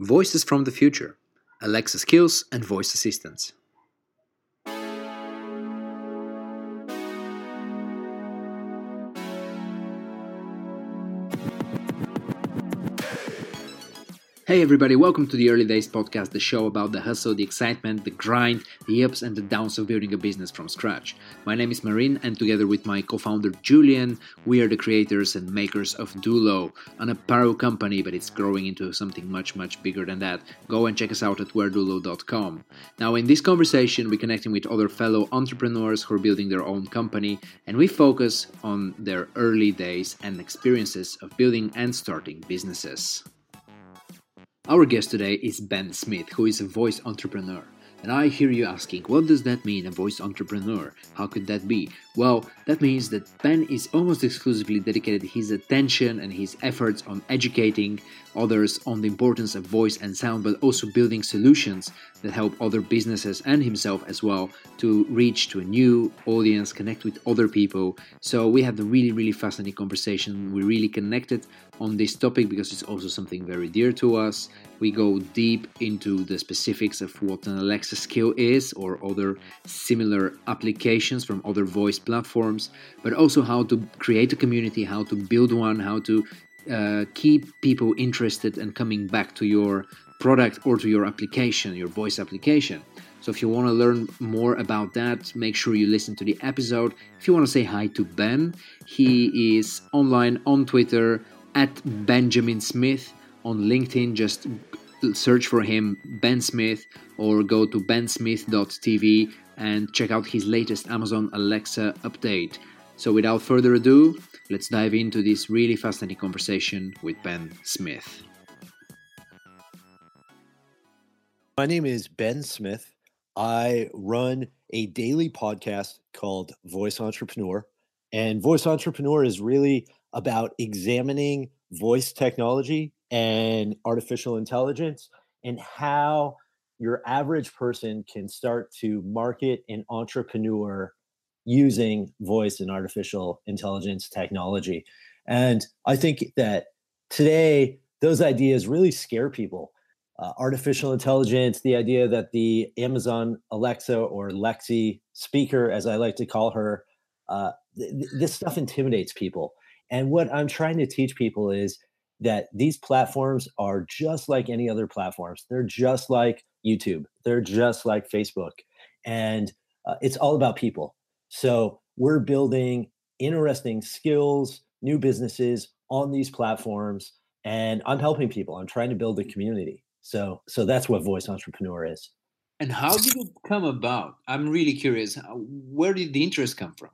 Voices from the Future Alexa Skills and Voice Assistants. Hey everybody, welcome to the Early Days Podcast, the show about the hustle, the excitement, the grind, the ups and the downs of building a business from scratch. My name is Marine, and together with my co founder Julian, we are the creators and makers of Dulo, an apparel company, but it's growing into something much, much bigger than that. Go and check us out at weardulo.com. Now, in this conversation, we're connecting with other fellow entrepreneurs who are building their own company, and we focus on their early days and experiences of building and starting businesses. Our guest today is Ben Smith, who is a voice entrepreneur. And I hear you asking, what does that mean, a voice entrepreneur? How could that be? Well, that means that Ben is almost exclusively dedicated his attention and his efforts on educating others on the importance of voice and sound, but also building solutions that help other businesses and himself as well to reach to a new audience, connect with other people. So we had a really, really fascinating conversation. We really connected on this topic because it's also something very dear to us. We go deep into the specifics of what an Alexa skill is or other similar applications from other voice platforms, but also how to create a community, how to build one, how to uh, keep people interested and coming back to your product or to your application, your voice application. So if you want to learn more about that, make sure you listen to the episode. If you want to say hi to Ben, he is online on Twitter at Benjamin Smith. On LinkedIn, just search for him, Ben Smith, or go to bensmith.tv and check out his latest Amazon Alexa update. So without further ado, let's dive into this really fascinating conversation with Ben Smith. My name is Ben Smith. I run a daily podcast called Voice Entrepreneur. And Voice Entrepreneur is really about examining voice technology and artificial intelligence and how your average person can start to market an entrepreneur using voice and artificial intelligence technology. And I think that today, those ideas really scare people. Uh, artificial intelligence, the idea that the Amazon Alexa or Lexi speaker, as I like to call her, uh, th- this stuff intimidates people. And what I'm trying to teach people is that these platforms are just like any other platforms. They're just like YouTube, they're just like Facebook. And uh, it's all about people. So we're building interesting skills, new businesses on these platforms, and I'm helping people. I'm trying to build a community. So, so that's what Voice Entrepreneur is. And how did it come about? I'm really curious. Where did the interest come from?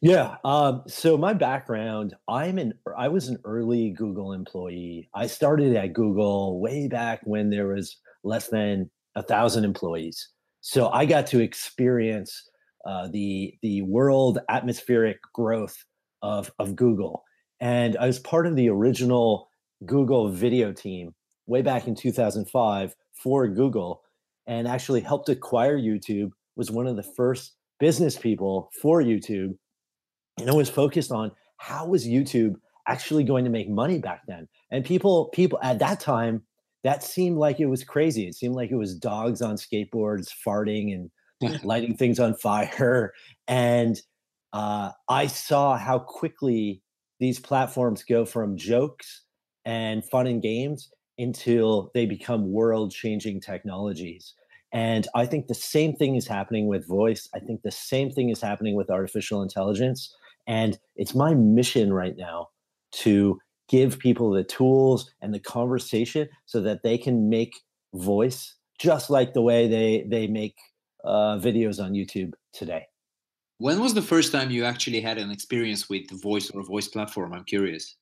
Yeah. Um, so my background, I'm an I was an early Google employee. I started at Google way back when there was less than a thousand employees. So I got to experience uh, the the world atmospheric growth of of Google, and I was part of the original Google video team way back in 2005 for Google, and actually helped acquire YouTube. Was one of the first business people for YouTube, and I was focused on how was YouTube actually going to make money back then. And people people at that time that seemed like it was crazy. It seemed like it was dogs on skateboards farting and lighting things on fire. And uh, I saw how quickly these platforms go from jokes and fun and games until they become world changing technologies. And I think the same thing is happening with voice. I think the same thing is happening with artificial intelligence. And it's my mission right now to give people the tools and the conversation so that they can make voice just like the way they they make uh, videos on YouTube today. When was the first time you actually had an experience with voice or voice platform? I'm curious.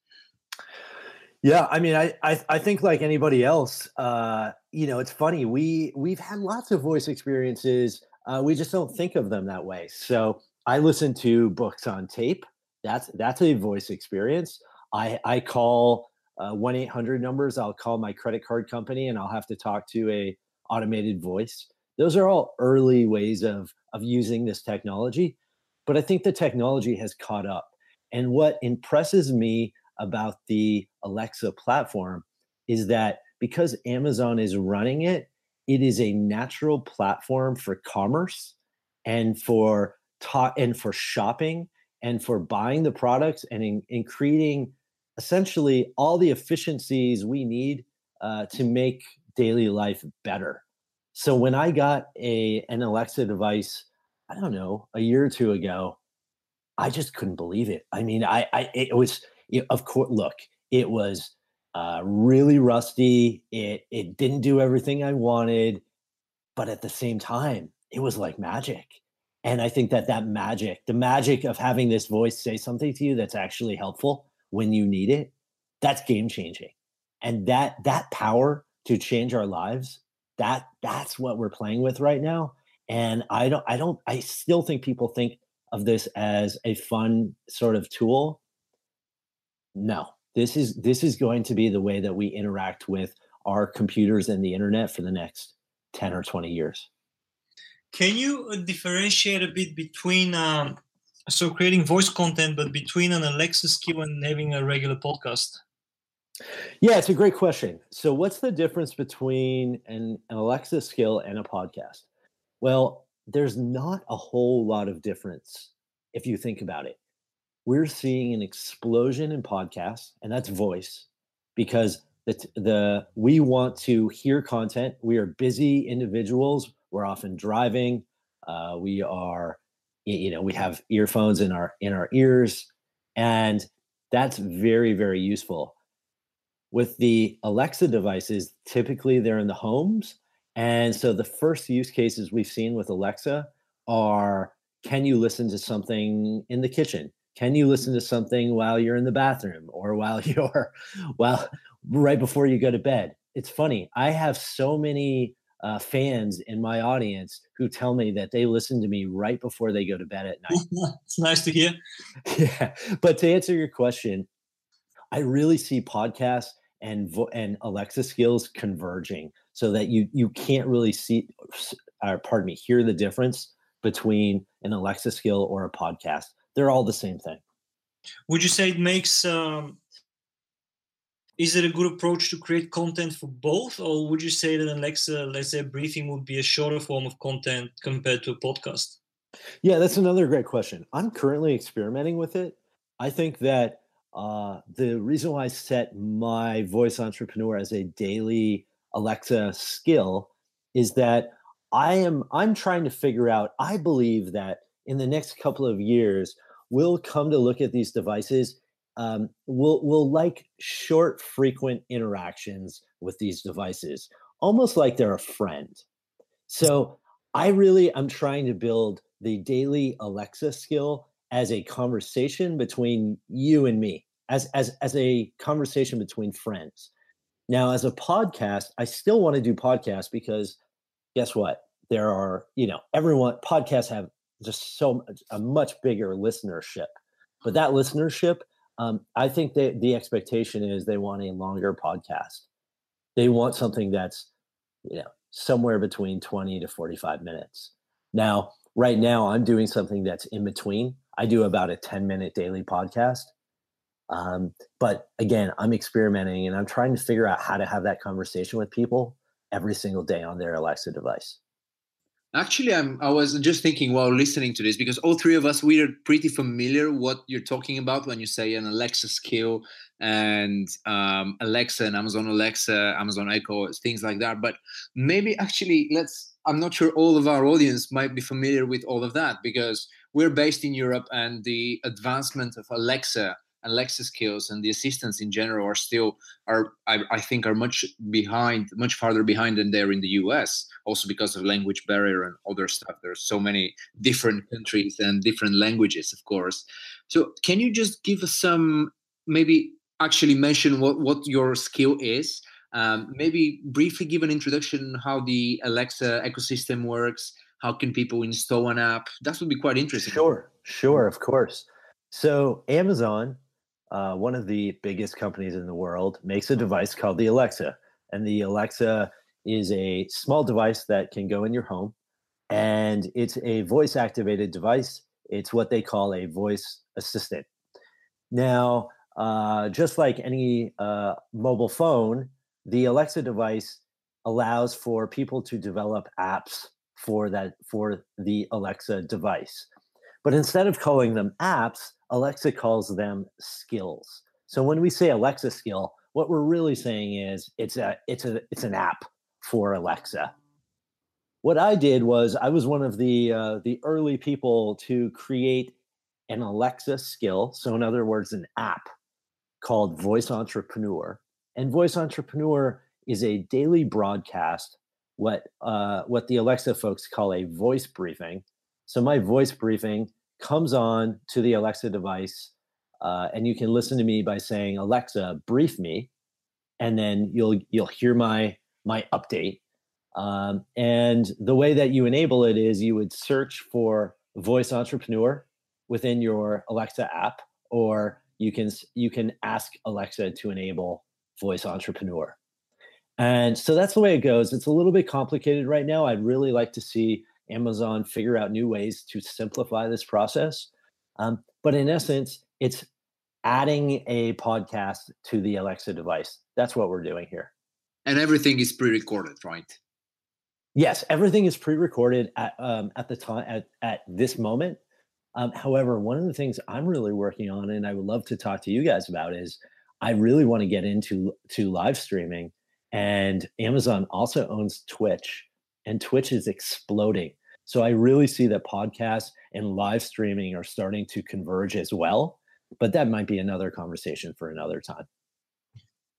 Yeah, I mean, I I, I think like anybody else, uh, you know, it's funny. We we've had lots of voice experiences. Uh, we just don't think of them that way. So I listen to books on tape. That's that's a voice experience. I I call uh, one eight hundred numbers. I'll call my credit card company and I'll have to talk to a automated voice those are all early ways of of using this technology but i think the technology has caught up and what impresses me about the alexa platform is that because Amazon is running it, it is a natural platform for commerce and for ta- and for shopping and for buying the products and in, in creating essentially all the efficiencies we need uh, to make daily life better. So when I got a an Alexa device, I don't know, a year or two ago, I just couldn't believe it. I mean, I, I it was of course. Look, it was uh, really rusty. It it didn't do everything I wanted, but at the same time, it was like magic. And I think that that magic, the magic of having this voice say something to you that's actually helpful when you need it, that's game changing. And that that power to change our lives, that that's what we're playing with right now. And I don't I don't I still think people think of this as a fun sort of tool. No, this is this is going to be the way that we interact with our computers and the internet for the next 10 or 20 years can you uh, differentiate a bit between um, so creating voice content but between an alexa skill and having a regular podcast yeah it's a great question so what's the difference between an, an alexa skill and a podcast well there's not a whole lot of difference if you think about it we're seeing an explosion in podcasts, and that's voice, because the, the we want to hear content. We are busy individuals. We're often driving. Uh, we are, you know, we have earphones in our in our ears, and that's very very useful. With the Alexa devices, typically they're in the homes, and so the first use cases we've seen with Alexa are: Can you listen to something in the kitchen? can you listen to something while you're in the bathroom or while you're well right before you go to bed it's funny i have so many uh, fans in my audience who tell me that they listen to me right before they go to bed at night. It's nice to hear. Yeah but to answer your question i really see podcasts and vo- and alexa skills converging so that you you can't really see or pardon me hear the difference between an alexa skill or a podcast. They're all the same thing. Would you say it makes um, is it a good approach to create content for both, or would you say that an Alexa, let's say, briefing would be a shorter form of content compared to a podcast? Yeah, that's another great question. I'm currently experimenting with it. I think that uh, the reason why I set my voice entrepreneur as a daily Alexa skill is that I am I'm trying to figure out. I believe that in the next couple of years, we'll come to look at these devices. Um, we'll, we'll like short, frequent interactions with these devices, almost like they're a friend. So I really am trying to build the daily Alexa skill as a conversation between you and me, as as as a conversation between friends. Now, as a podcast, I still want to do podcasts because guess what? There are, you know, everyone podcasts have just so much, a much bigger listenership. But that listenership, um, I think that the expectation is they want a longer podcast. They want something that's, you know, somewhere between 20 to 45 minutes. Now, right now, I'm doing something that's in between. I do about a 10 minute daily podcast. Um, but again, I'm experimenting and I'm trying to figure out how to have that conversation with people every single day on their Alexa device. Actually, I'm, I was just thinking while listening to this because all three of us we are pretty familiar what you're talking about when you say an Alexa skill and um, Alexa and Amazon Alexa, Amazon Echo, things like that. But maybe actually, let's. I'm not sure all of our audience might be familiar with all of that because we're based in Europe and the advancement of Alexa Alexa skills and the assistants in general are still are I, I, think are much behind, much farther behind than they're in the US. Also because of language barrier and other stuff. There's so many different countries and different languages, of course. So can you just give us some maybe actually mention what what your skill is? Um, maybe briefly give an introduction how the Alexa ecosystem works. How can people install an app? That would be quite interesting. Sure, sure, of course. So Amazon uh, one of the biggest companies in the world, makes a device called the Alexa. And the Alexa is a small device that can go in your home. And it's a voice activated device. It's what they call a voice assistant. Now, uh, just like any uh, mobile phone, the Alexa device allows for people to develop apps for that for the Alexa device. But instead of calling them apps, Alexa calls them skills. So when we say Alexa skill, what we're really saying is it's a it's a it's an app for Alexa. What I did was I was one of the uh, the early people to create an Alexa skill. So in other words, an app called Voice Entrepreneur. And Voice Entrepreneur is a daily broadcast, what uh, what the Alexa folks call a voice briefing. So my voice briefing comes on to the Alexa device, uh, and you can listen to me by saying Alexa, brief me, and then you'll you'll hear my my update. Um, and the way that you enable it is you would search for Voice Entrepreneur within your Alexa app, or you can you can ask Alexa to enable Voice Entrepreneur. And so that's the way it goes. It's a little bit complicated right now. I'd really like to see Amazon figure out new ways to simplify this process. Um, but in essence, it's adding a podcast to the Alexa device. That's what we're doing here. And everything is pre-recorded, right? Yes, everything is pre-recorded at um, at the time at at this moment. Um, however, one of the things I'm really working on, and I would love to talk to you guys about, is I really want to get into to live streaming and Amazon also owns Twitch, and Twitch is exploding. So I really see that podcasts and live streaming are starting to converge as well. But that might be another conversation for another time.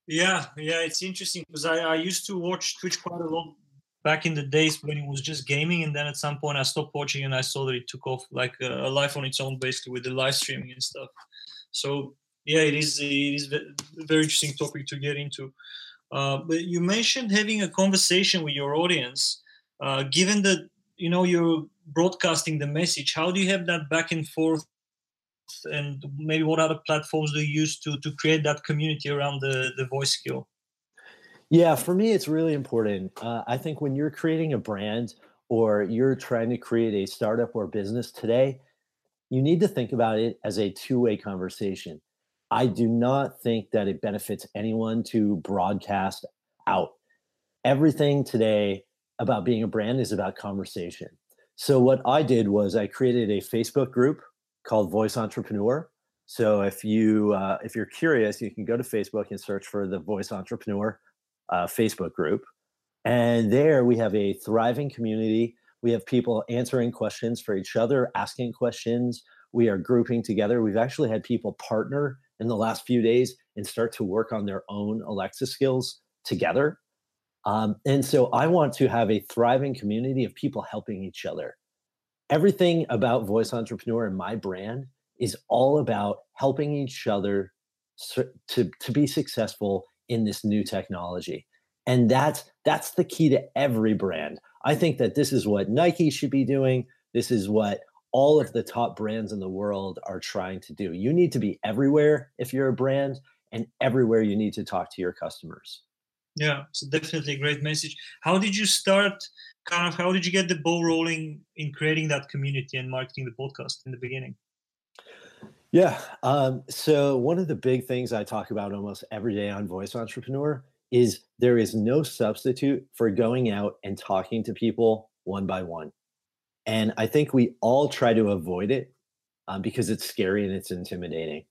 Yeah, yeah, it's interesting because I, I used to watch Twitch quite a lot back in the days when it was just gaming, and then at some point I stopped watching and I saw that it took off like a, a life on its own, basically with the live streaming and stuff. So yeah, it is it is a very interesting topic to get into. Uh, but you mentioned having a conversation with your audience. Uh, given that you know you're broadcasting the message, how do you have that back and forth? And maybe what other platforms do you use to to create that community around the the voice skill? Yeah, for me, it's really important. Uh, I think when you're creating a brand or you're trying to create a startup or business today, you need to think about it as a two way conversation. I do not think that it benefits anyone to broadcast out. Everything today about being a brand is about conversation. So what I did was I created a Facebook group called Voice Entrepreneur. So if you uh, if you're curious, you can go to Facebook and search for the Voice Entrepreneur uh, Facebook group, and there we have a thriving community. We have people answering questions for each other, asking questions. We are grouping together. We've actually had people partner in the last few days and start to work on their own Alexa skills together. Um, and so I want to have a thriving community of people helping each other. Everything about Voice Entrepreneur and my brand is all about helping each other to, to be successful in this new technology. And that's that's the key to every brand. I think that this is what Nike should be doing. This is what all of the top brands in the world are trying to do. You need to be everywhere if you're a brand, and everywhere you need to talk to your customers. Yeah, so definitely a great message. How did you start? Kind of, how did you get the ball rolling in creating that community and marketing the podcast in the beginning? Yeah. Um, so, one of the big things I talk about almost every day on Voice Entrepreneur is there is no substitute for going out and talking to people one by one. And I think we all try to avoid it um, because it's scary and it's intimidating.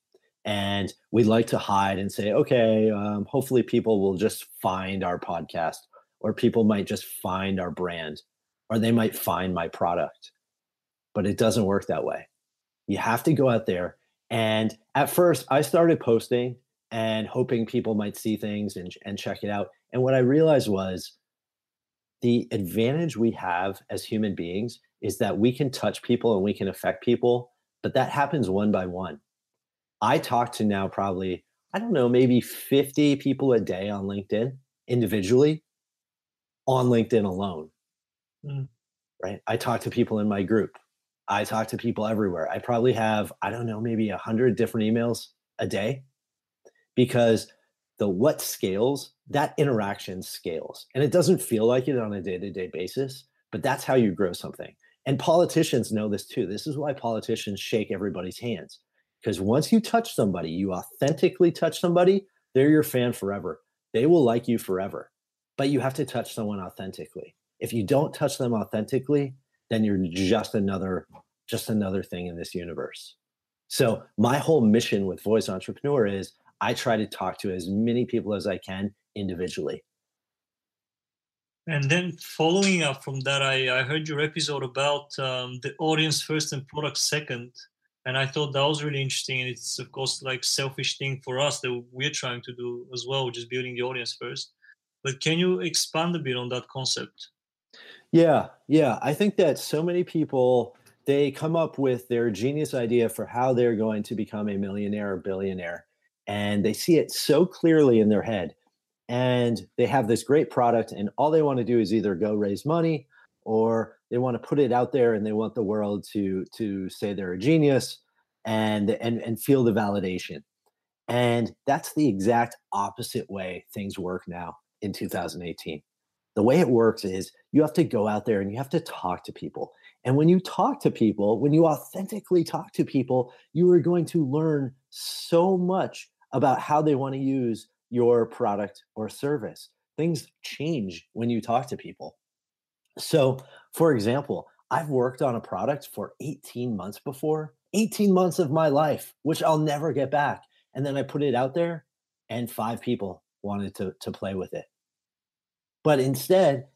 And we like to hide and say, okay, um, hopefully people will just find our podcast, or people might just find our brand, or they might find my product. But it doesn't work that way. You have to go out there. And at first, I started posting and hoping people might see things and, and check it out. And what I realized was the advantage we have as human beings is that we can touch people and we can affect people, but that happens one by one. I talk to now probably, I don't know, maybe 50 people a day on LinkedIn individually on LinkedIn alone. Mm. Right. I talk to people in my group. I talk to people everywhere. I probably have, I don't know, maybe a hundred different emails a day because the what scales, that interaction scales. And it doesn't feel like it on a day to day basis, but that's how you grow something. And politicians know this too. This is why politicians shake everybody's hands. Because once you touch somebody, you authentically touch somebody, they're your fan forever. they will like you forever. But you have to touch someone authentically. If you don't touch them authentically, then you're just another just another thing in this universe. So my whole mission with Voice Entrepreneur is I try to talk to as many people as I can individually. And then following up from that, I, I heard your episode about um, the audience first and product second. And I thought that was really interesting. And it's, of course, like selfish thing for us that we're trying to do as well, just building the audience first. But can you expand a bit on that concept? Yeah, yeah. I think that so many people they come up with their genius idea for how they're going to become a millionaire or billionaire and they see it so clearly in their head and they have this great product and all they want to do is either go raise money or they want to put it out there and they want the world to to say they're a genius and and and feel the validation and that's the exact opposite way things work now in 2018 the way it works is you have to go out there and you have to talk to people and when you talk to people, when you authentically talk to people, you are going to learn so much about how they want to use your product or service. Things change when you talk to people. So, for example, I've worked on a product for 18 months before, 18 months of my life, which I'll never get back. And then I put it out there, and five people wanted to, to play with it. But instead,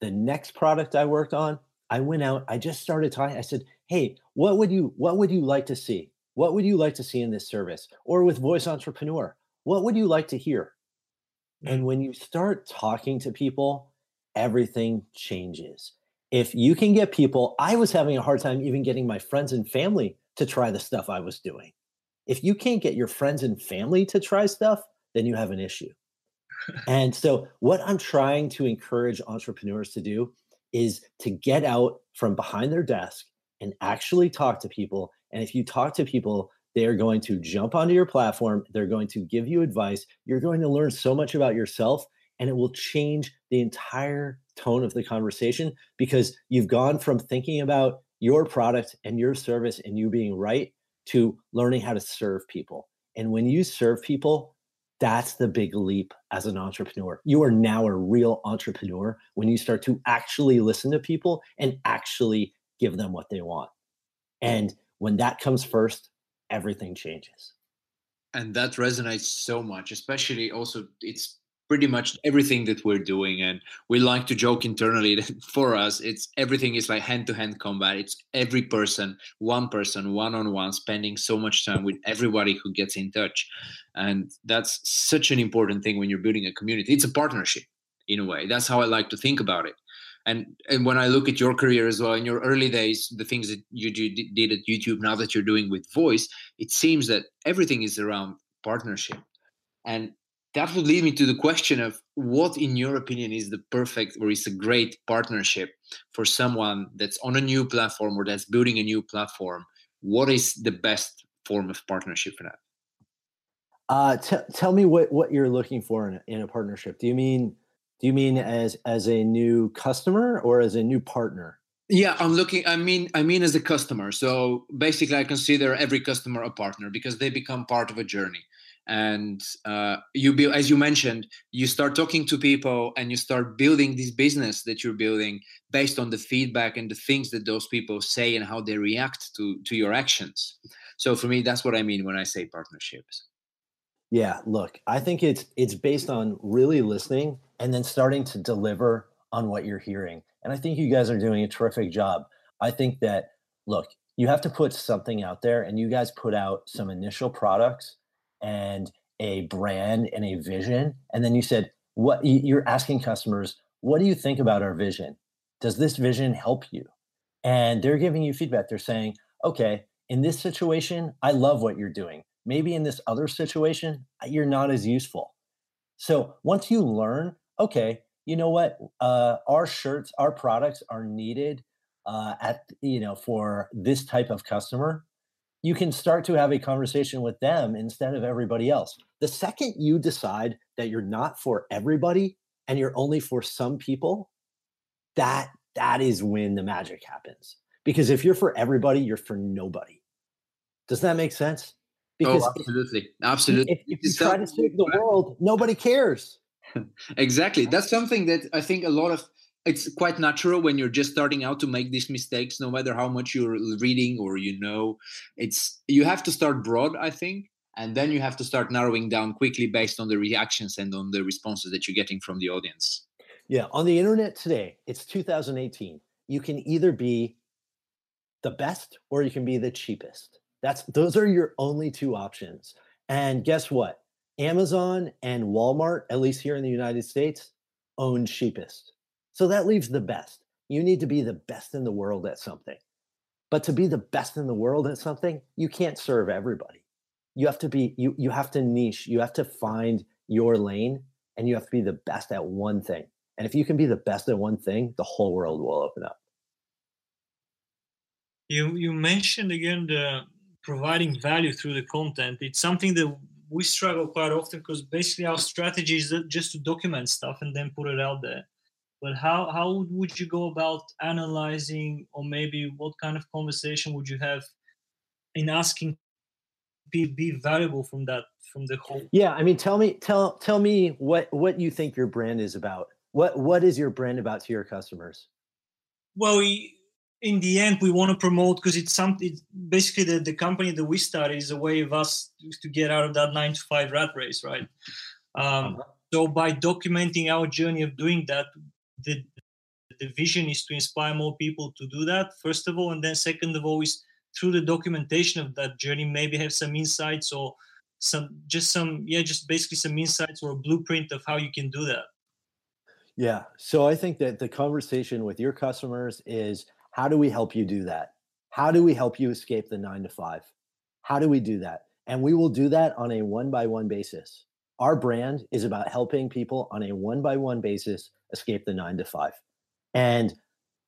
the next product I worked on, I went out, I just started talking. I said, "Hey, what would you what would you like to see? What would you like to see in this service or with Voice Entrepreneur? What would you like to hear?" And mm-hmm. when you start talking to people, everything changes. If you can get people, I was having a hard time even getting my friends and family to try the stuff I was doing. If you can't get your friends and family to try stuff, then you have an issue. and so, what I'm trying to encourage entrepreneurs to do is to get out from behind their desk and actually talk to people. And if you talk to people, they are going to jump onto your platform. They're going to give you advice. You're going to learn so much about yourself, and it will change the entire tone of the conversation because you've gone from thinking about your product and your service and you being right to learning how to serve people. And when you serve people, that's the big leap as an entrepreneur. You are now a real entrepreneur when you start to actually listen to people and actually give them what they want. And when that comes first, everything changes. And that resonates so much, especially also it's pretty much everything that we're doing and we like to joke internally that for us it's everything is like hand-to-hand combat. It's every person one person one-on-one spending so much time with everybody who gets in touch. And that's such an important thing when you're building a community. It's a partnership in a way. That's how i like to think about it. And and when i look at your career as well in your early days the things that you did at youtube now that you're doing with voice it seems that everything is around partnership. And that would lead me to the question of what in your opinion is the perfect or is a great partnership for someone that's on a new platform or that's building a new platform? What is the best form of partnership for that? Uh, t- tell me what, what you're looking for in a, in a partnership. Do you mean do you mean as as a new customer or as a new partner? Yeah i'm looking i mean i mean as a customer. So basically i consider every customer a partner because they become part of a journey and uh, you build as you mentioned you start talking to people and you start building this business that you're building based on the feedback and the things that those people say and how they react to to your actions. So for me that's what i mean when i say partnerships. Yeah look i think it's it's based on really listening and then starting to deliver on what you're hearing. And i think you guys are doing a terrific job. I think that look you have to put something out there and you guys put out some initial products and a brand and a vision and then you said what you're asking customers what do you think about our vision? Does this vision help you? And they're giving you feedback. They're saying okay in this situation i love what you're doing. Maybe in this other situation you're not as useful. So once you learn okay you know what? Uh, our shirts our products are needed uh, at you know for this type of customer you can start to have a conversation with them instead of everybody else. The second you decide that you're not for everybody and you're only for some people, that that is when the magic happens. Because if you're for everybody, you're for nobody. Does that make sense? Oh, because oh, absolutely, absolutely. If, if you try to save the world, nobody cares. exactly. That's something that I think a lot of it's quite natural when you're just starting out to make these mistakes no matter how much you're reading or you know. It's you have to start broad i think and then you have to start narrowing down quickly based on the reactions and on the responses that you're getting from the audience. Yeah on the internet today it's 2018 you can either be the best or you can be the cheapest. That's those are your only two options. And guess what? Amazon and walmart at least here in the united states own cheapest so that leaves the best. You need to be the best in the world at something. But to be the best in the world at something, you can't serve everybody. You have to be you you have to niche, you have to find your lane and you have to be the best at one thing. And if you can be the best at one thing, the whole world will open up. You you mentioned again the providing value through the content. It's something that we struggle quite often because basically our strategy is just to document stuff and then put it out there but how how would you go about analyzing or maybe what kind of conversation would you have in asking be be valuable from that from the whole? Yeah i mean tell me tell tell me what what you think your brand is about. What what is your brand about to your customers? Well we, in the end we want to promote because it's something basically the, the company that we started is a way of us to get out of that nine to five rat race right? Um, uh-huh. so by documenting our journey of doing that the the vision is to inspire more people to do that first of all and then second of all is through the documentation of that journey maybe have some insights or some just some yeah just basically some insights or a blueprint of how you can do that. Yeah so i think that the conversation with your customers is how do we help you do that? How do we help you escape the 9 to 5 how do we do that? And we will do that on a one by one basis. Our brand is about helping people on a one by one basis escape the nine to five. And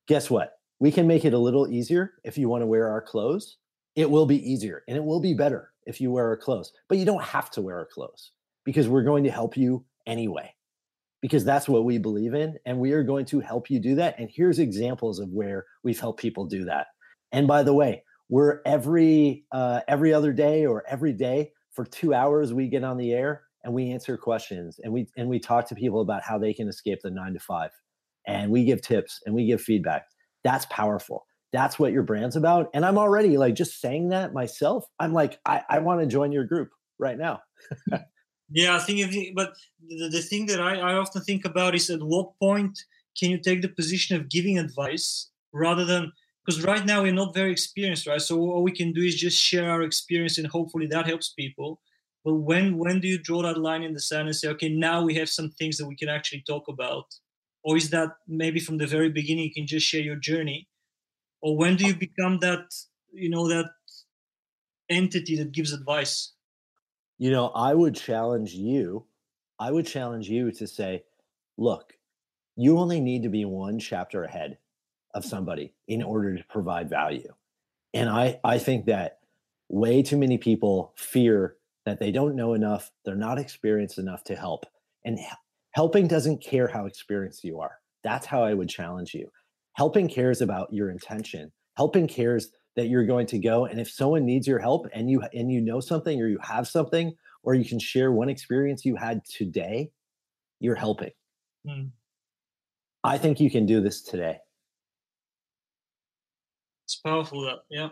guess what? We can make it a little easier if you want to wear our clothes. It will be easier and it will be better if you wear our clothes, but you don't have to wear our clothes because we're going to help you anyway, because that's what we believe in. And we are going to help you do that. And here's examples of where we've helped people do that. And by the way, we're every uh, every other day or every day for two hours we get on the air and we answer questions and we and we talk to people about how they can escape the nine to five and we give tips and we give feedback. That's powerful. That's what your brand's about and i'm already like just saying that myself i'm like i, I want to join your group right now. Yeah i think but the, the thing that I, I often think about is at what point can you take the position of giving advice rather than because right now we're not very experienced right? So all we can do is just share our experience and hopefully that helps people but when when do you draw that line in the sand and say okay now we have some things that we can actually talk about or is that maybe from the very beginning you can just share your journey? Or when do you become that you know that entity that gives advice? You know i would challenge you i would challenge you to say look you only need to be one chapter ahead of mm-hmm. somebody in order to provide value. And i i think that way too many people fear that they don't know enough, they're not experienced enough to help. And helping doesn't care how experienced you are. That's how I would challenge you. Helping cares about your intention. Helping cares that you're going to go and if someone needs your help and you and you know something or you have something or you can share one experience you had today, you're helping. Mm. I think you can do this today. It's powerful that yeah.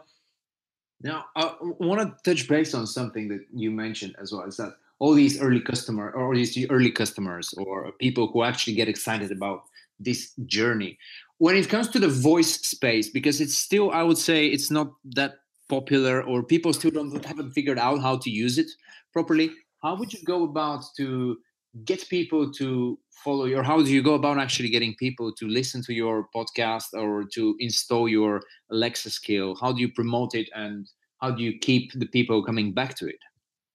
Now, I want to touch base on something that you mentioned as well. Is that all these early customer or these early customers or people who actually get excited about this journey when it comes to the voice space because it's still i would say it's not that popular or people still don't haven't figured out how to use it properly how would you go about to get people to follow your how do you go about actually getting people to listen to your podcast or to install your alexa skill? How do you promote it and how do you keep the people coming back to it?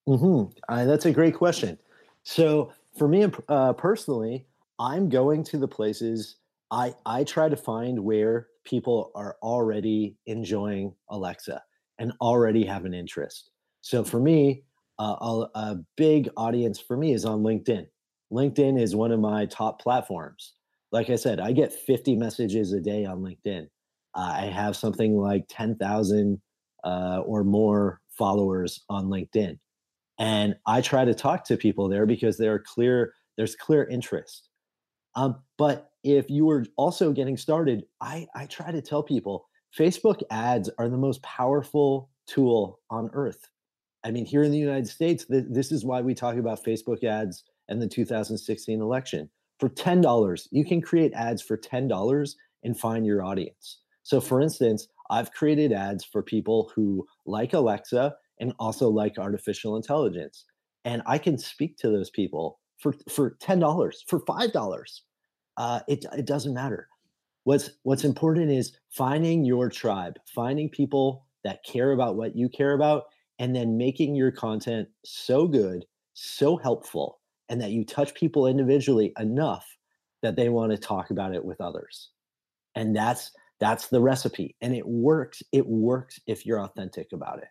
Mm-hmm. uh, that's a great question. So for me uh, personally i'm going to the places i i try to find where people are already enjoying alexa and already have an interest. So for me a, a big audience for me is on linkedin LinkedIn is one of my top platforms. Like I said, I get 50 messages a day on LinkedIn. Uh, I have something like 10,000 uh, or more followers on LinkedIn. And I try to talk to people there because there are clear there's clear interest. Um, but if you were also getting started, I, I try to tell people Facebook ads are the most powerful tool on earth. I mean, here in the United States, th- this is why we talk about Facebook ads and the 2016 election. For $10, you can create ads for $10 and find your audience. So, for instance, I've created ads for people who like Alexa and also like artificial intelligence. And I can speak to those people for, for $10, for $5. Uh, it, it doesn't matter. What's, what's important is finding your tribe, finding people that care about what you care about, and then making your content so good, so helpful, and that you touch people individually enough that they want to talk about it with others. And that's that's the recipe. And it works. It works if you're authentic about it.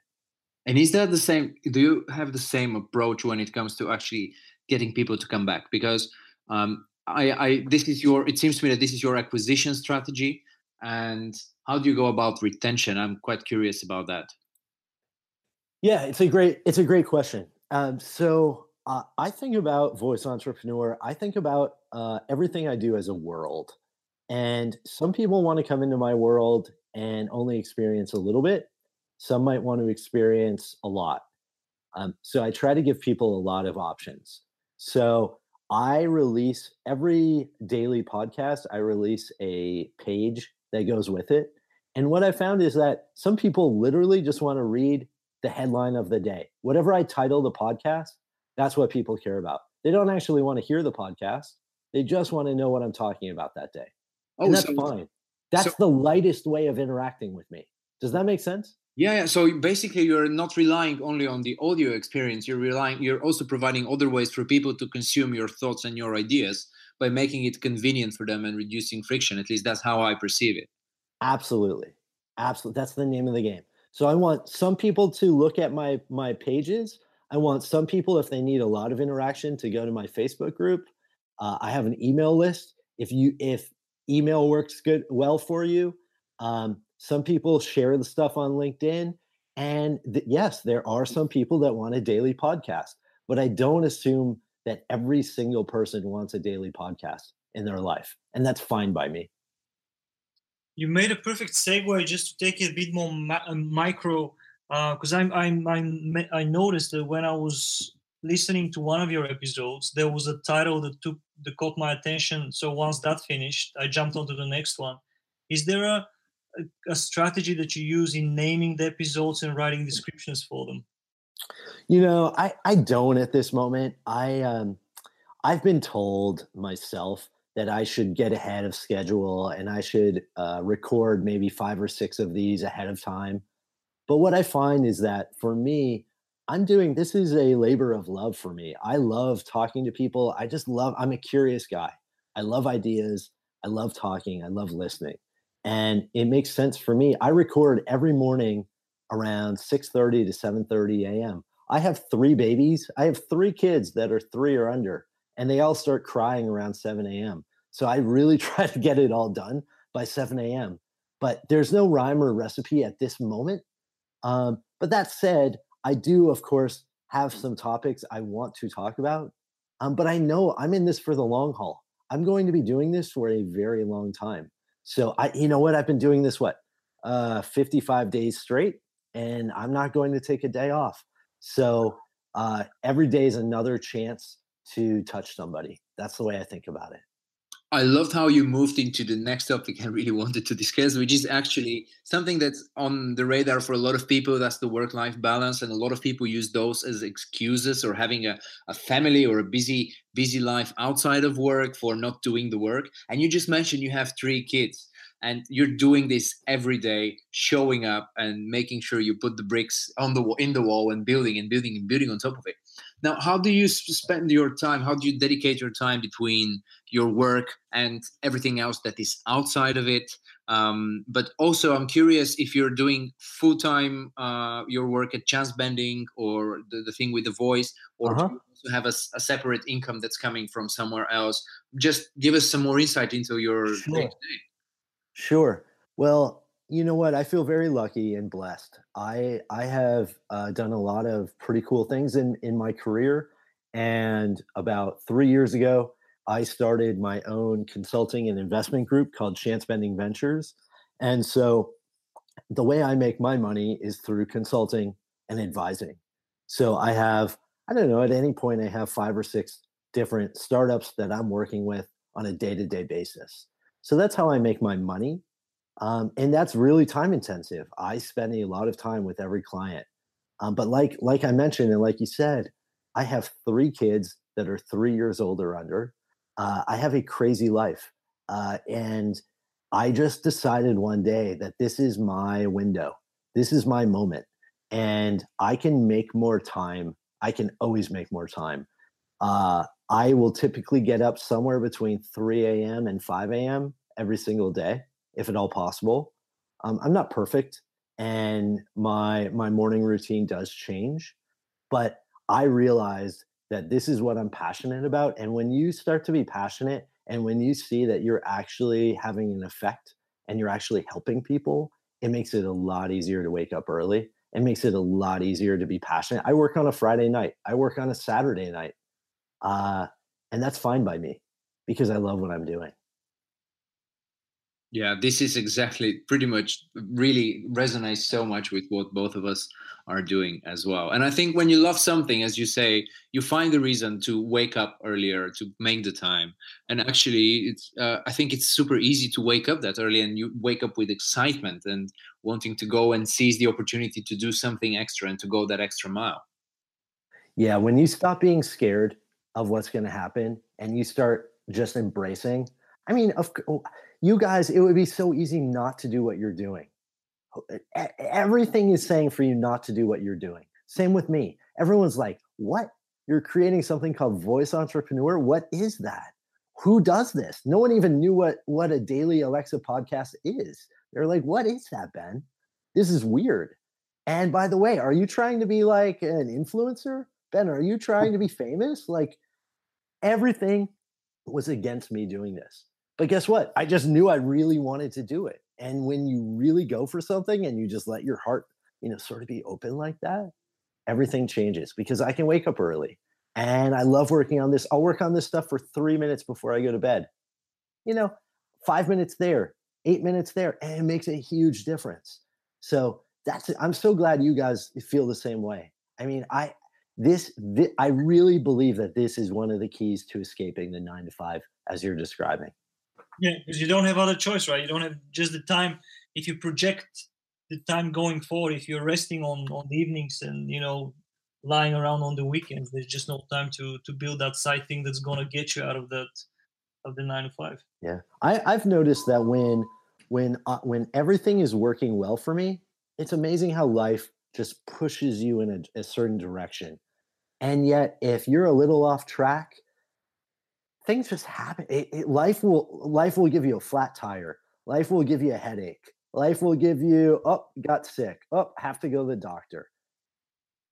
And is that the same? Do you have the same approach when it comes to actually getting people to come back? Because um, I, I, this is your. It seems to me that this is your acquisition strategy. And how do you go about retention? I'm quite curious about that. Yeah, it's a great. It's a great question. Um, so uh, I think about voice entrepreneur. I think about uh, everything I do as a world. And some people want to come into my world and only experience a little bit. Some might want to experience a lot. Um, so I try to give people a lot of options. So I release every daily podcast, I release a page that goes with it. And what I found is that some people literally just want to read the headline of the day. Whatever I title the podcast, that's what people care about. They don't actually want to hear the podcast. They just want to know what I'm talking about that day. Oh, and that's so, fine. That's so, the lightest way of interacting with me. Does that make sense? Yeah, yeah. So basically, you're not relying only on the audio experience. You're relying. You're also providing other ways for people to consume your thoughts and your ideas by making it convenient for them and reducing friction. At least that's how I perceive it. Absolutely, absolutely. That's the name of the game. So I want some people to look at my my pages. I want some people, if they need a lot of interaction, to go to my Facebook group. Uh, I have an email list. If you if email works good well for you. Um, some people share the stuff on LinkedIn. And th- yes, there are some people that want a daily podcast, but I don't assume that every single person wants a daily podcast in their life. And that's fine by me. You made a perfect segue just to take it a bit more ma- uh, micro, because uh, I'm, I'm, I'm, I noticed that when I was listening to one of your episodes, there was a title that took that caught my attention. So once that finished, I jumped onto the next one. Is there a, a, strategy that you use in naming the episodes and writing descriptions for them? You know, I, I don't at this moment. I um I've been told myself that I should get ahead of schedule and I should uh, record maybe five or six of these ahead of time. But what I find is that for me, I'm doing this is a labor of love for me. I love talking to people. I just love I'm a curious guy. I love ideas. I love talking. I love listening. And it makes sense for me. I record every morning around 6:30 to 7:30 a.m. I have 3 babies. I have 3 kids that are 3 or under and they all start crying around 7 a.m. So I really try to get it all done by 7 a.m. But there's no rhyme or recipe at this moment. Um, but that said, I do, of course, have some topics I want to talk about, um, but I know I'm in this for the long haul. I'm going to be doing this for a very long time. So I, you know what, I've been doing this what, uh, 55 days straight, and I'm not going to take a day off. So uh, every day is another chance to touch somebody. That's the way I think about it. I loved how you moved into the next topic I really wanted to discuss, which is actually something that's on the radar for a lot of people. That's the work life balance. And a lot of people use those as excuses or having a, a family or a busy, busy life outside of work for not doing the work. And you just mentioned you have three kids and you're doing this every day showing up and making sure you put the bricks on the in the wall and building and building and building on top of it now how do you spend your time how do you dedicate your time between your work and everything else that is outside of it um, but also i'm curious if you're doing full-time uh, your work at chance bending or the, the thing with the voice or uh-huh. you have a, a, separate income that's coming from somewhere else just give us some more insight into your sure. day-to-day Sure. Well, you know what? I feel very lucky and blessed. I I have uh, done a lot of pretty cool things in in my career, And about three years ago, I started my own consulting and investment group called Chance Bending Ventures. And so the way I make my money is through consulting and advising. So I have, I don't know, at any point, I have five or six different startups that I'm working with on a day to day basis. So that's how I make my money. Um, and that's really time intensive. I spend a lot of time with every client. Um, but like like I mentioned and like you said, I have three kids that are three years old or under. Uh, I have a crazy life, uh, and I just decided one day that this is my window. This is my moment, and I can make more time. I can always make more time. Uh, I will typically get up somewhere between 3 a.m. and 5 a.m. every single day if at all possible. Um, I'm not perfect, and my my morning routine does change, but I realized that this is what I'm passionate about. And when you start to be passionate, and when you see that you're actually having an effect and you're actually helping people, it makes it a lot easier to wake up early. It makes it a lot easier to be passionate. I work on a Friday night. I work on a Saturday night, uh, and that's fine by me because I love what I'm doing. Yeah, this is exactly pretty much really resonates so much with what both of us are doing as well. And I think when you love something, as you say, you find the reason to wake up earlier to make the time. And actually, it's uh, I think it's super easy to wake up that early, and you wake up with excitement and wanting to go and seize the opportunity to do something extra and to go that extra mile. Yeah, when you stop being scared of what's going to happen and you start just embracing. I mean, of oh, you guys, it would be so easy not to do what you're doing. Everything is saying for you not to do what you're doing. Same with me. Everyone's like, what? You're creating something called voice entrepreneur? What is that? Who does this? No one even knew what, what a daily Alexa podcast is. They're like, what is that, Ben? This is weird. And by the way, are you trying to be like an influencer? Ben, are you trying to be famous? Like everything was against me doing this. But guess what? I just knew I really wanted to do it. And when you really go for something and you just let your heart, you know, sort of be open like that, everything changes because I can wake up early and I love working on this. I'll work on this stuff for three minutes before I go to bed. You know, five minutes there, eight minutes there, and it makes a huge difference. So that's. I'm so glad you guys feel the same way. I mean, I this, this I really believe that this is one of the keys to escaping the nine to five as you're describing. Yeah, because you don't have other choice, right? You don't have just the time. If you project the time going forward, if you're resting on on the evenings and you know lying around on the weekends, there's just no time to to build that side thing that's gonna get you out of that of the nine to five. Yeah, I, I've noticed that when when uh, when everything is working well for me, it's amazing how life just pushes you in a, a certain direction. And yet, if you're a little off track, things just happen. It, it, life will life will give you a flat tire. Life will give you a headache. Life will give you oh got sick. Oh have to go to the doctor.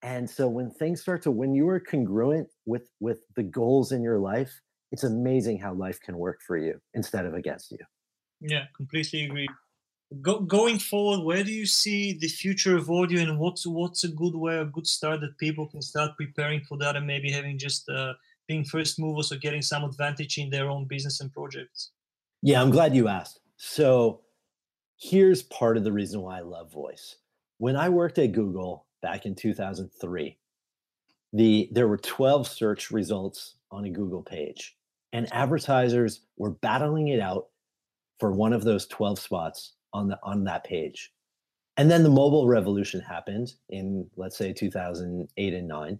And so when things start to when you are congruent with with the goals in your life, it's amazing how life can work for you instead of against you. Yeah, completely agree. Go, going forward, where do you see the future of audio, and what's what's a good way, a good start that people can start preparing for that, and maybe having just uh, being first movers or getting some advantage in their own business and projects? Yeah, I'm glad you asked. So here's part of the reason why I love voice. When I worked at Google back in 2003, the there were 12 search results on a Google page, and advertisers were battling it out for one of those 12 spots on the on that page. And then the mobile revolution happened in let's say 2008 and 9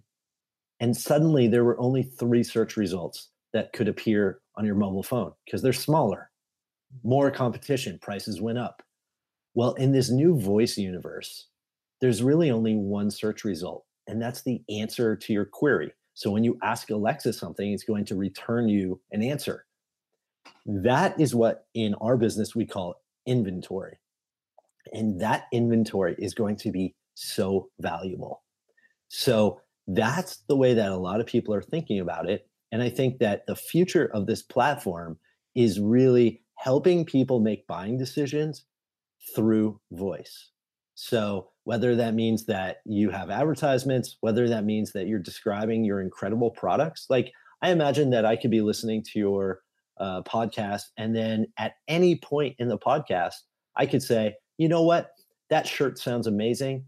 and suddenly there were only three search results that could appear on your mobile phone because they're smaller, more competition, prices went up. Well, in this new voice universe, there's really only one search result, and that's the answer to your query. So when you ask Alexa something, it's going to return you an answer. That is what in our business we call inventory. And that inventory is going to be so valuable. So that's the way that a lot of people are thinking about it. And I think that the future of this platform is really helping people make buying decisions through voice. So whether that means that you have advertisements, whether that means that you're describing your incredible products. Like I imagine that I could be listening to your uh, podcast, and then at any point in the podcast, I could say, you know what, that shirt sounds amazing.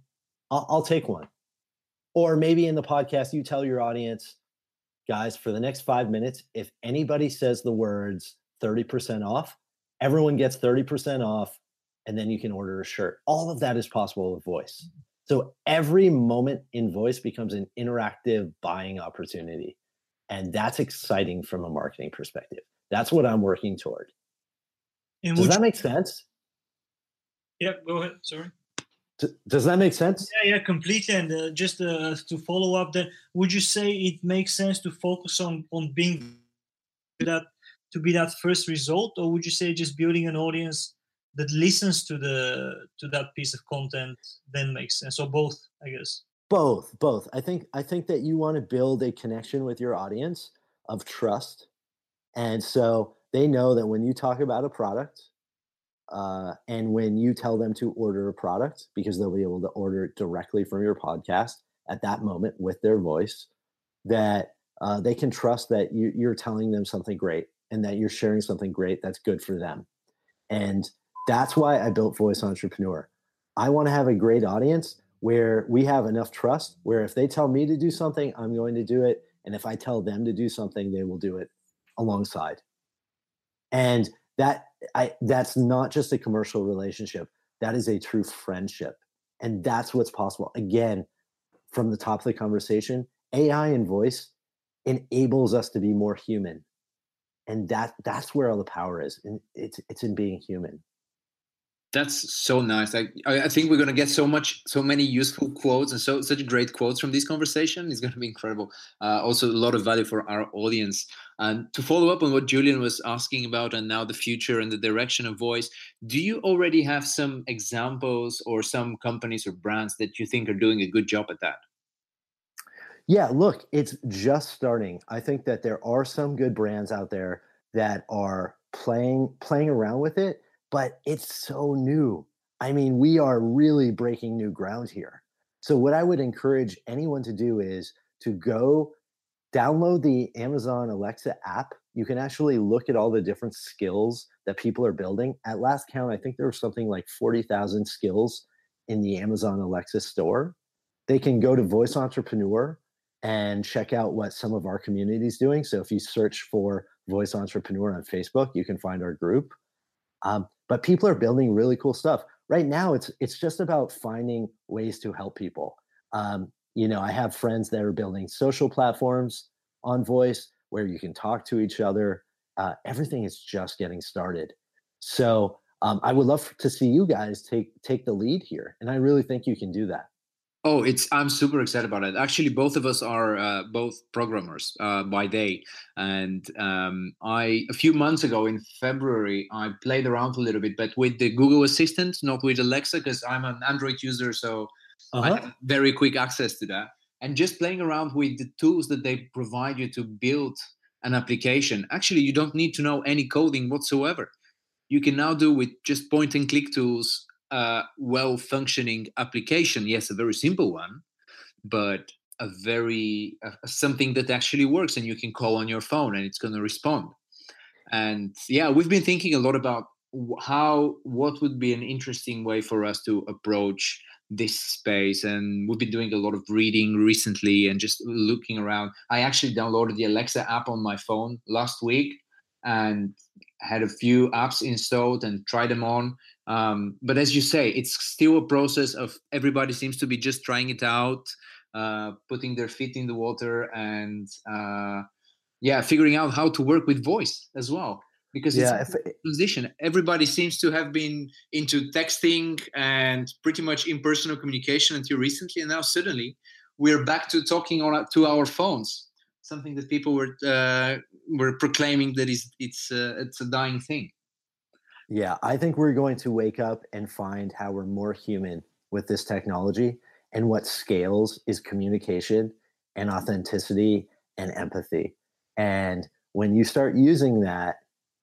I'll, I'll take one. Or maybe in the podcast, you tell your audience, guys, for the next five minutes, if anybody says the words 30% off, everyone gets 30% off, and then you can order a shirt. All of that is possible with voice. Mm. So every moment in voice becomes an interactive buying opportunity. And that's exciting from a marketing perspective. That's what I'm working toward. And Does that make sense? Yeah, go ahead. Sorry. Does that make sense? Yeah, yeah, completely. And uh, just uh, to follow up, then would you say it makes sense to focus on on being that to be that first result, or would you say just building an audience that listens to the to that piece of content then makes sense? So both, I guess. Both, both. I think I think that you want to build a connection with your audience of trust, and so they know that when you talk about a product uh, and when you tell them to order a product, because they'll be able to order it directly from your podcast at that moment with their voice, that uh, they can trust that you, you're telling them something great and that you're sharing something great that's good for them. And that's why I built Voice Entrepreneur. I want to have a great audience where we have enough trust, where if they tell me to do something, I'm going to do it. And if I tell them to do something, they will do it alongside. And that I that's not just a commercial relationship. That is a true friendship. And that's what's possible. Again, from the top of the conversation, AI and voice enables us to be more human. And that that's where all the power is. And it's it's in being human. That's so nice. I, I think we're gonna get so much, so many useful quotes and so such great quotes from this conversation. It's gonna be incredible. Uh, also, a lot of value for our audience. And to follow up on what Julian was asking about, and now the future and the direction of voice, do you already have some examples or some companies or brands that you think are doing a good job at that? Yeah, look, it's just starting. I think that there are some good brands out there that are playing playing around with it but it's so new. I mean, we are really breaking new ground here. So, what I would encourage anyone to do is to go download the Amazon Alexa app. You can actually look at all the different skills that people are building. At last count, I think there was something like 40,000 skills in the Amazon Alexa store. They can go to Voice Entrepreneur and check out what some of our community is doing. So, if you search for Voice Entrepreneur on Facebook, you can find our group. Um, but people are building really cool stuff. Right now it's it's just about finding ways to help people. Um, you know i have friends that are building social platforms on voice where you can talk to each other. Uh, everything is just getting started. So um, i would love to see you guys take take the lead here and i really think you can do that Oh, it's I'm super excited about it. Actually, both of us are uh, both programmers uh, by day, and um, I a few months ago in February I played around a little bit, but with the Google Assistant, not with Alexa, because I'm an Android user, so uh-huh. I have very quick access to that. And just playing around with the tools that they provide you to build an application. Actually, you don't need to know any coding whatsoever. You can now do with just point and click tools a well functioning application. Yes, a very simple one, but a very uh, something that actually works and you can call on your phone and it's going to respond. And yeah, we've been thinking a lot about how what would be an interesting way for us to approach this space and we've been doing a lot of reading recently and just looking around i actually downloaded the alexa app on my phone last week and had a few apps installed and tried them on um, but as you say, it's still a process of everybody seems to be just trying it out, uh, putting their feet in the water, and uh, yeah, figuring out how to work with voice as well. Because yeah, it's a transition. Everybody seems to have been into texting and pretty much impersonal communication until recently, and now suddenly we're back to talking on to our phones. Something that people were uh, were proclaiming that is it's uh, it's a dying thing. Yeah, I think we're going to wake up and find how we're more human with this technology. And what scales is communication and authenticity and empathy. And when you start using that,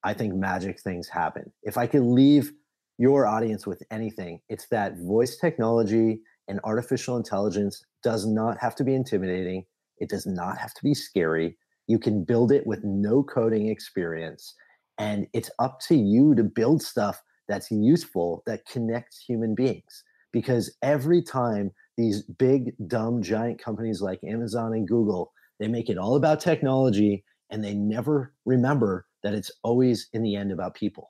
I think magic things happen. If I could leave your audience with anything, it's that voice technology And artificial intelligence does not have to be intimidating. It does not have to be scary. You can build it with no coding experience. And it's up to you to build stuff that's useful that connects human beings. Because every time these big, dumb, giant companies like Amazon and Google, they make it all about technology and they never remember that it's always in the end about people.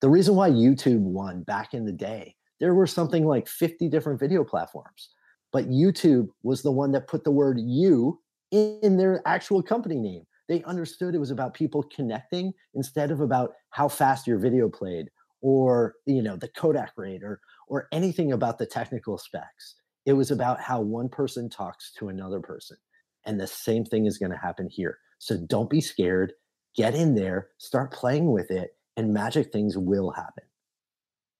The reason why YouTube won back in the day, there were something like 50 different video platforms, but YouTube was the one that put the word you in their actual company name. They understood it was about people connecting instead of about how fast your video played or you know the codec rate or or anything about the technical specs. It was about how one person talks to another person. And the same thing is going to happen here. So don't be scared. Get in there, start playing with it, and magic things will happen.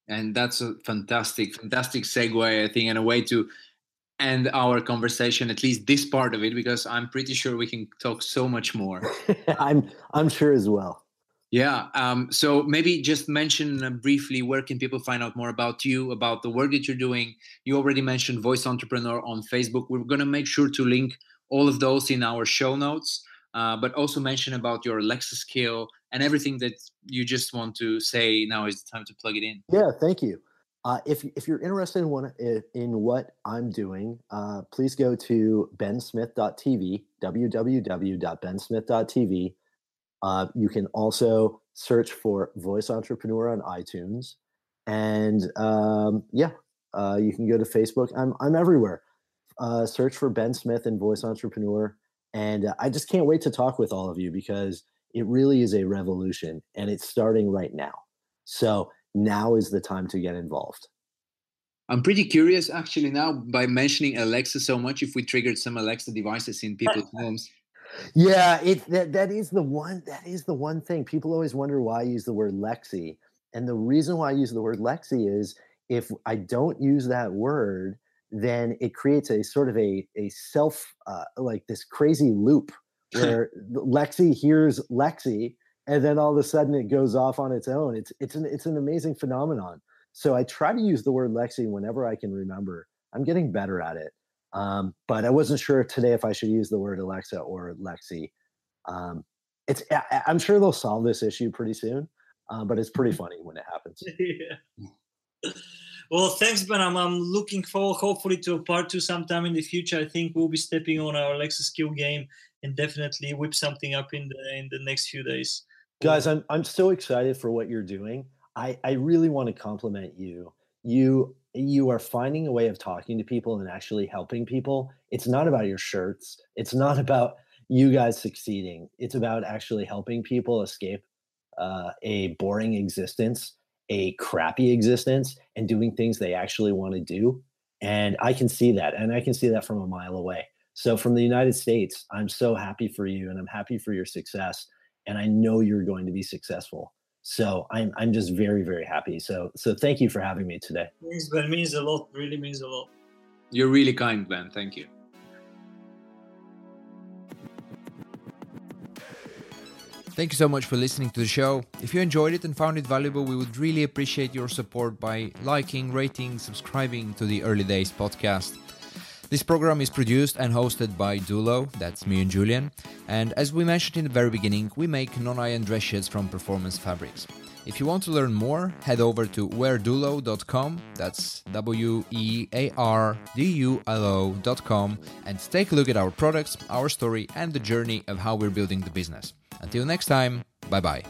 And that's a fantastic, fantastic segue, I think, and a way to end our conversation, at least this part of it, because I'm pretty sure we can talk so much more. I'm I'm sure as well. Yeah. Um, so maybe just mention briefly where can people find out more about you, about the work that you're doing. You already mentioned Voice Entrepreneur on Facebook. We're going to make sure to link all of those in our show notes, uh, but also mention about your Alexa skill and everything that you just want to say. Now is the time to plug it in. Yeah, thank you. Uh, if, if you're interested in, in what I'm doing, uh, please go to bensmith.tv, www.bensmith.tv. Uh, you can also search for Voice Entrepreneur on iTunes. And um, yeah, uh, you can go to Facebook. I'm, I'm everywhere uh, search for Ben Smith and Voice Entrepreneur. And uh, I just can't wait to talk with all of you because it really is a revolution and it's starting right now. So now is the time to get involved. I'm pretty curious actually now by mentioning Alexa so much if we triggered some Alexa devices in people's homes. Yeah, it that, that is the one that is the one thing. People always wonder why I use the word Lexi. And the reason why I use the word Lexi is if I don't use that word, then it creates a sort of a a self uh, like this crazy loop where Lexi hears Lexi and then all of a sudden it goes off on its own. It's it's an it's an amazing phenomenon. So I try to use the word Lexi whenever I can remember. I'm getting better at it. Um, but I wasn't sure today if I should use the word Alexa or Lexi. Um, it's I, am sure they'll solve this issue pretty soon, uh, but it's pretty funny when it happens. yeah. Well, thanks, Ben. I'm, I'm looking forward, hopefully, to a part two sometime in the future. I think we'll be stepping on our Alexa skill game and definitely whip something up in the in the next few days. Guys, I'm I'm so excited for what you're doing. I I really want to compliment you. You you are finding a way of talking to people and actually helping people. It's not about your shirts. It's not about you guys succeeding. It's about actually helping people escape uh, a boring existence a crappy existence and doing things they actually want to do. And I can see that. And I can see that from a mile away. So, from the United States, I'm so happy for you and I'm happy for your success. And I know you're going to be successful. So I'm I'm just very very happy. So so thank you for having me today. Thanks, Ben. Means a lot. Really means a lot. You're really kind, Ben. Thank you. Thank you so much for listening to the show. If you enjoyed it and found it valuable, we would really appreciate your support by liking, rating, subscribing to the Early Days podcast. This program is produced and hosted by Dulo, that's me and Julian. And as we mentioned in the very beginning, we make non iron dress shirts from performance fabrics. If you want to learn more, head over to weardulo.com, that's W E A R D U L O.com, and take a look at our products, our story, and the journey of how we're building the business. Until next time, bye bye.